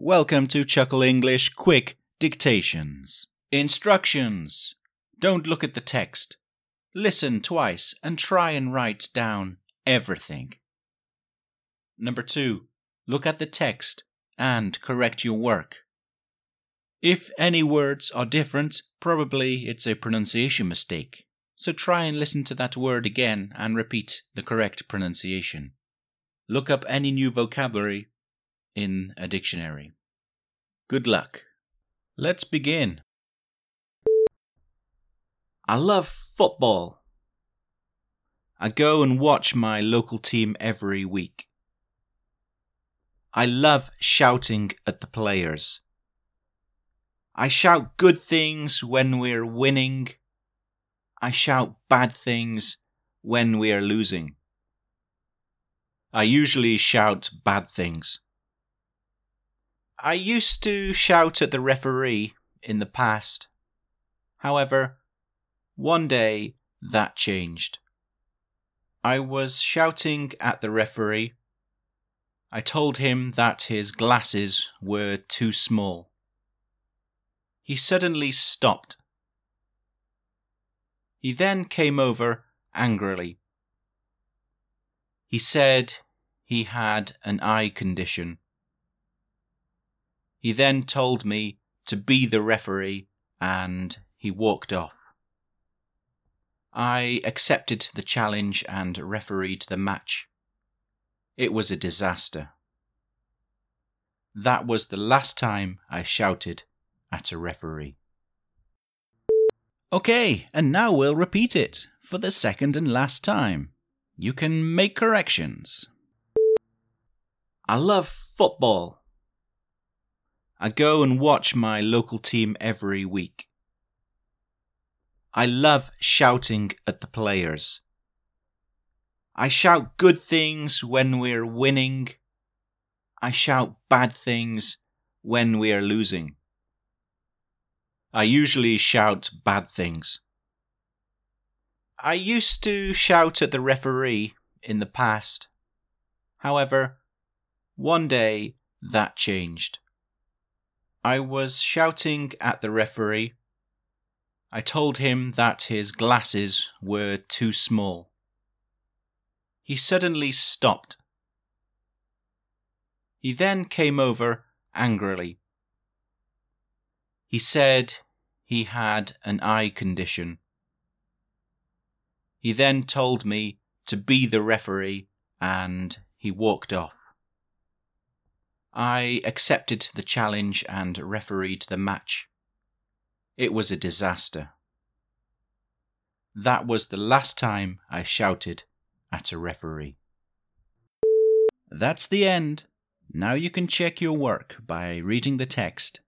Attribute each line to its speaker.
Speaker 1: Welcome to Chuckle English Quick Dictations. Instructions. Don't look at the text. Listen twice and try and write down everything. Number two, look at the text and correct your work. If any words are different, probably it's a pronunciation mistake. So try and listen to that word again and repeat the correct pronunciation. Look up any new vocabulary in a dictionary. Good luck. Let's begin. I love football. I go and watch my local team every week. I love shouting at the players. I shout good things when we're winning. I shout bad things when we are losing. I usually shout bad things. I used to shout at the referee in the past. However, one day that changed. I was shouting at the referee. I told him that his glasses were too small. He suddenly stopped. He then came over angrily. He said he had an eye condition. He then told me to be the referee and he walked off. I accepted the challenge and refereed the match. It was a disaster. That was the last time I shouted at a referee. Okay, and now we'll repeat it for the second and last time. You can make corrections. I love football. I go and watch my local team every week. I love shouting at the players. I shout good things when we're winning. I shout bad things when we are losing. I usually shout bad things. I used to shout at the referee in the past. However, one day that changed. I was shouting at the referee. I told him that his glasses were too small. He suddenly stopped. He then came over angrily. He said he had an eye condition. He then told me to be the referee and he walked off. I accepted the challenge and refereed the match. It was a disaster. That was the last time I shouted at a referee. That's the end. Now you can check your work by reading the text